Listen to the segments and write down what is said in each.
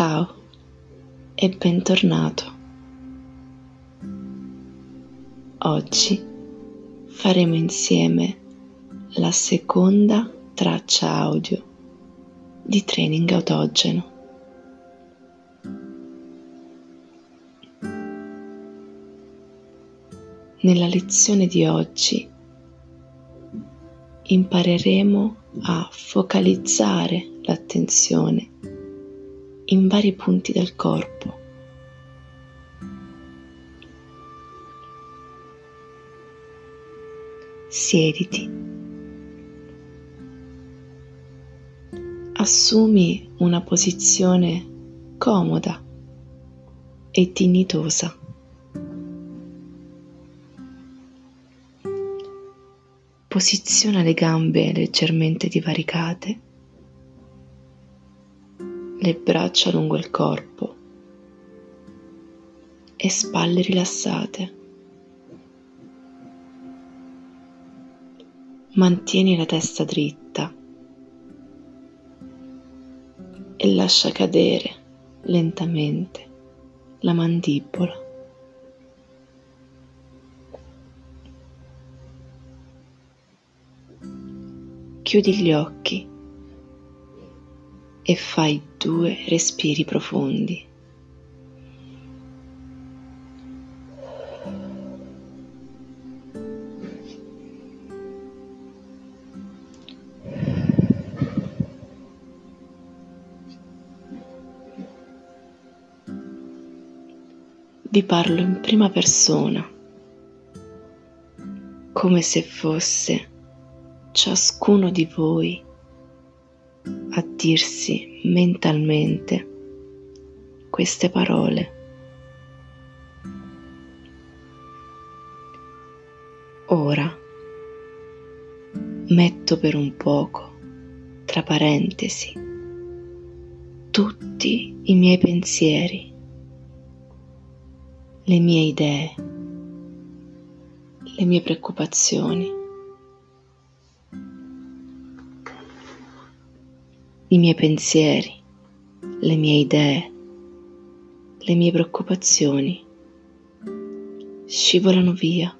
Ciao e bentornato. Oggi faremo insieme la seconda traccia audio di training autogeno. Nella lezione di oggi impareremo a focalizzare l'attenzione in vari punti del corpo. Siediti. Assumi una posizione comoda e dignitosa. Posiziona le gambe leggermente divaricate le braccia lungo il corpo e spalle rilassate. Mantieni la testa dritta e lascia cadere lentamente la mandibola. Chiudi gli occhi e fai due respiri profondi. Vi parlo in prima persona, come se fosse ciascuno di voi a dirsi mentalmente queste parole. Ora metto per un poco, tra parentesi, tutti i miei pensieri, le mie idee, le mie preoccupazioni i miei pensieri, le mie idee, le mie preoccupazioni scivolano via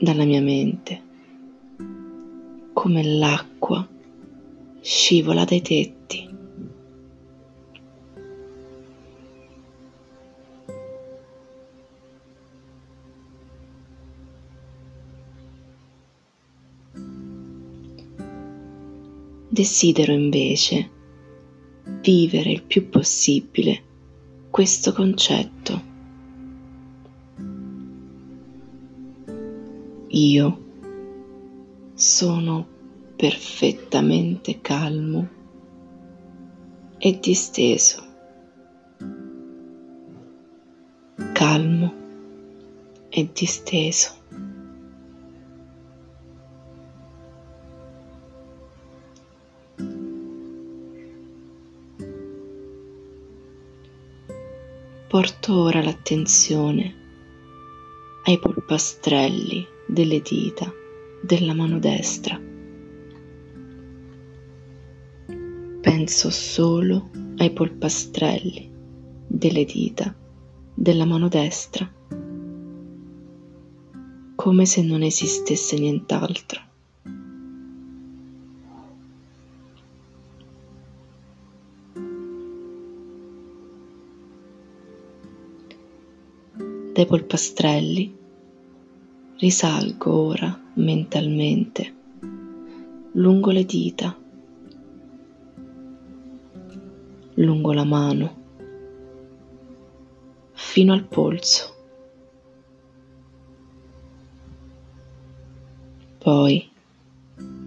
dalla mia mente come l'acqua scivola dai tetti. Desidero invece vivere il più possibile questo concetto. Io sono perfettamente calmo e disteso. Calmo e disteso. Porto ora l'attenzione ai polpastrelli delle dita della mano destra. Penso solo ai polpastrelli delle dita della mano destra, come se non esistesse nient'altro. Dai polpastrelli, risalgo ora mentalmente lungo le dita, lungo la mano, fino al polso. Poi,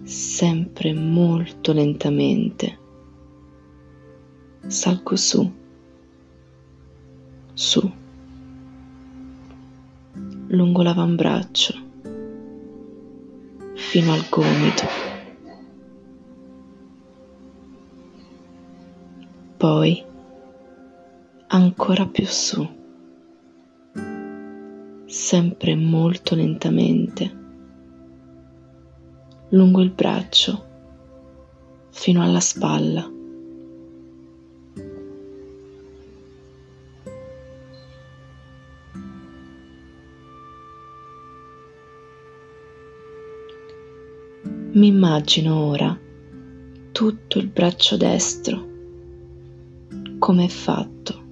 sempre molto lentamente, salgo su, su lungo l'avambraccio fino al gomito. Poi ancora più su, sempre molto lentamente, lungo il braccio fino alla spalla. Mi immagino ora tutto il braccio destro, come è fatto,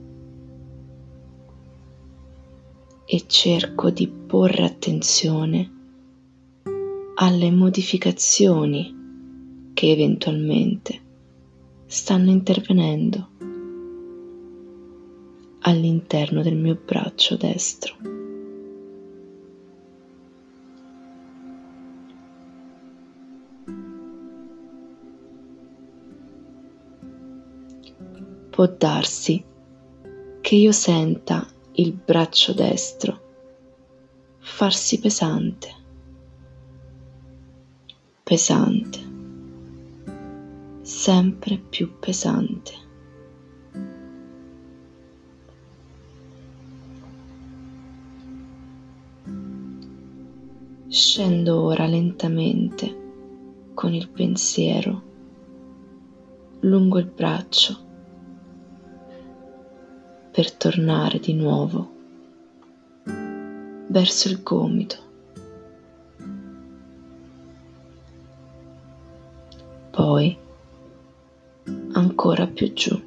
e cerco di porre attenzione alle modificazioni che eventualmente stanno intervenendo all'interno del mio braccio destro. Può darsi che io senta il braccio destro farsi pesante, pesante, sempre più pesante. Scendo ora lentamente con il pensiero lungo il braccio per tornare di nuovo verso il gomito. Poi ancora più giù,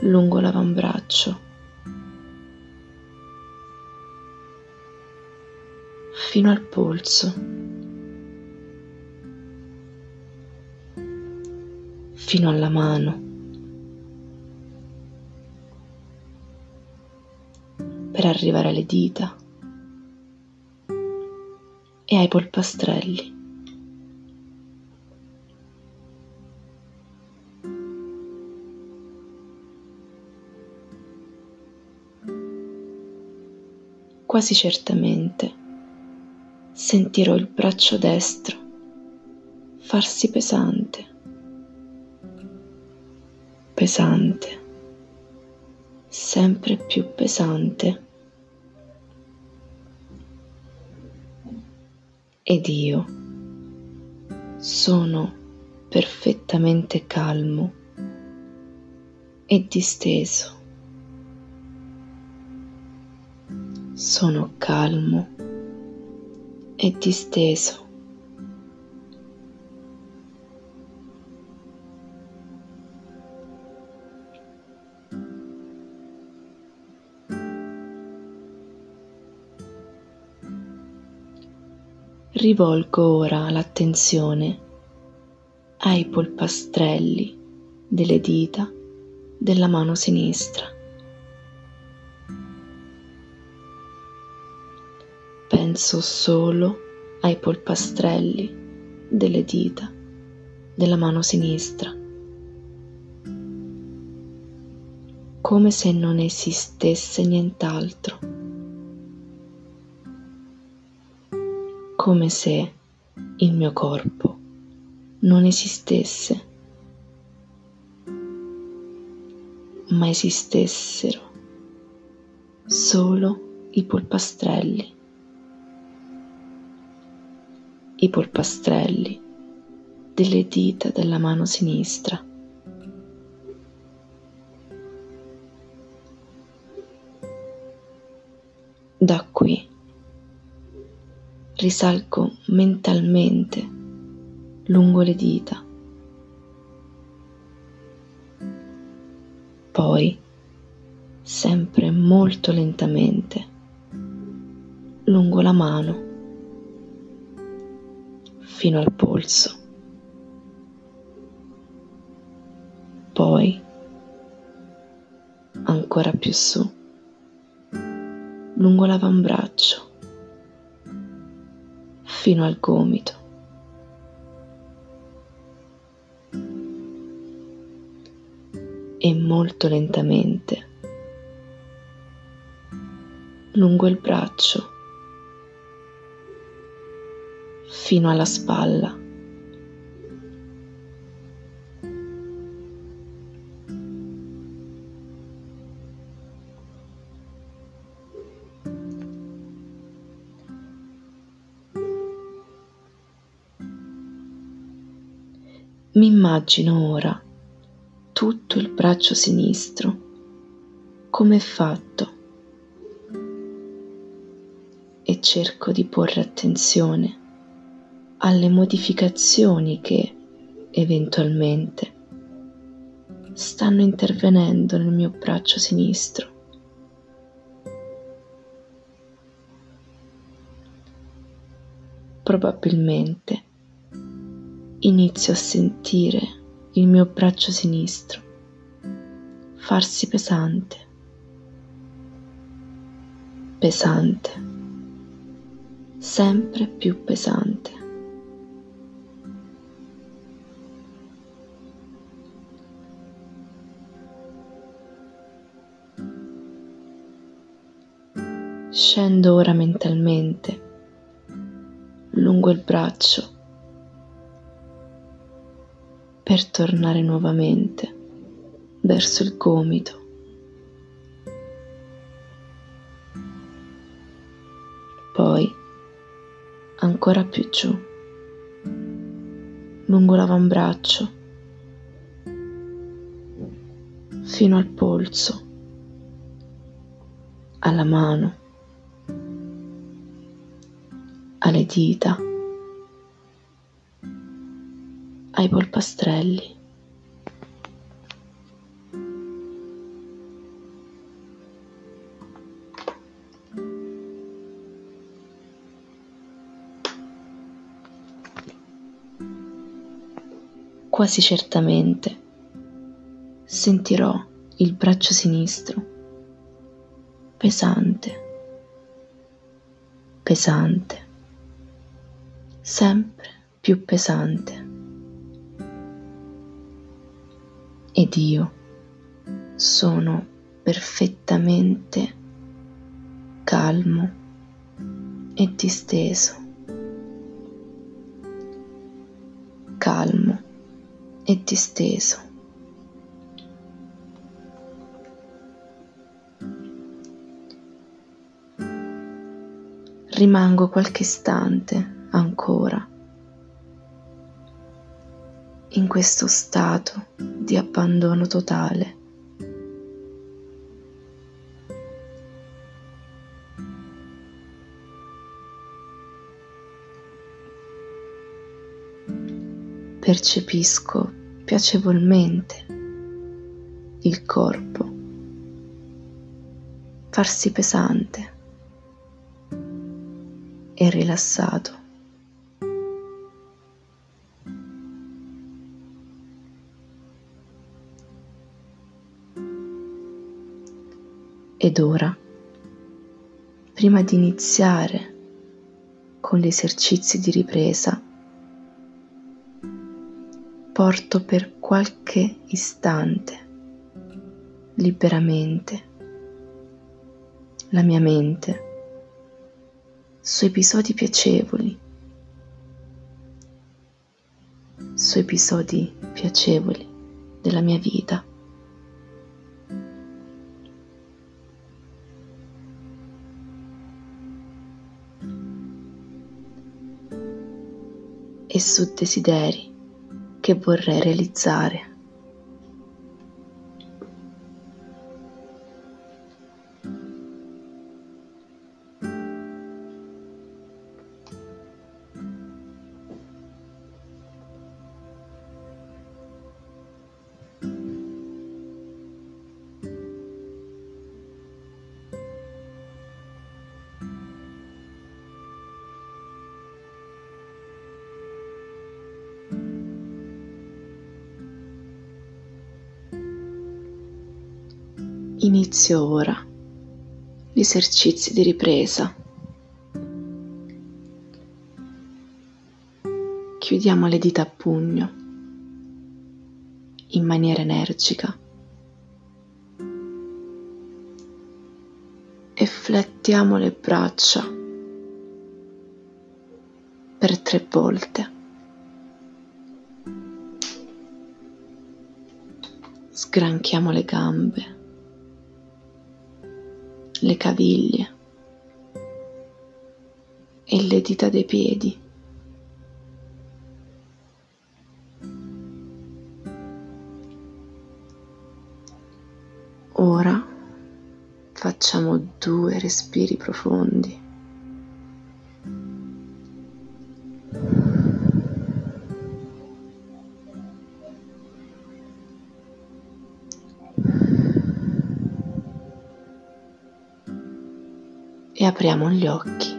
lungo l'avambraccio fino al polso, fino alla mano, per arrivare alle dita e ai polpastrelli. Quasi certamente sentirò il braccio destro farsi pesante, pesante, sempre più pesante. Ed io sono perfettamente calmo e disteso. Sono calmo e disteso. Rivolgo ora l'attenzione ai polpastrelli delle dita della mano sinistra. penso solo ai polpastrelli delle dita della mano sinistra, come se non esistesse nient'altro, come se il mio corpo non esistesse, ma esistessero solo i polpastrelli i polpastrelli delle dita della mano sinistra. Da qui risalgo mentalmente lungo le dita. Poi, sempre molto lentamente, lungo la mano fino al polso. Poi ancora più su, lungo l'avambraccio, fino al gomito. E molto lentamente lungo il braccio fino alla spalla. Immagino ora tutto il braccio sinistro come è fatto e cerco di porre attenzione alle modificazioni che eventualmente stanno intervenendo nel mio braccio sinistro. Probabilmente inizio a sentire il mio braccio sinistro farsi pesante, pesante, sempre più pesante. Scendo ora mentalmente lungo il braccio per tornare nuovamente verso il gomito. Poi ancora più giù, lungo l'avambraccio, fino al polso, alla mano alle dita, ai polpastrelli. Quasi certamente sentirò il braccio sinistro pesante, pesante sempre più pesante. Ed io sono perfettamente calmo e disteso. Calmo e disteso. Rimango qualche istante ancora in questo stato di abbandono totale. Percepisco piacevolmente il corpo farsi pesante e rilassato. Ed ora, prima di iniziare con gli esercizi di ripresa, porto per qualche istante liberamente la mia mente su episodi piacevoli, su episodi piacevoli della mia vita. E su desideri che vorrei realizzare. Inizio ora. Gli esercizi di ripresa. Chiudiamo le dita a pugno. In maniera energica. E flettiamo le braccia. Per tre volte. Sgranchiamo le gambe le caviglie e le dita dei piedi. Ora facciamo due respiri profondi apriamo gli occhi.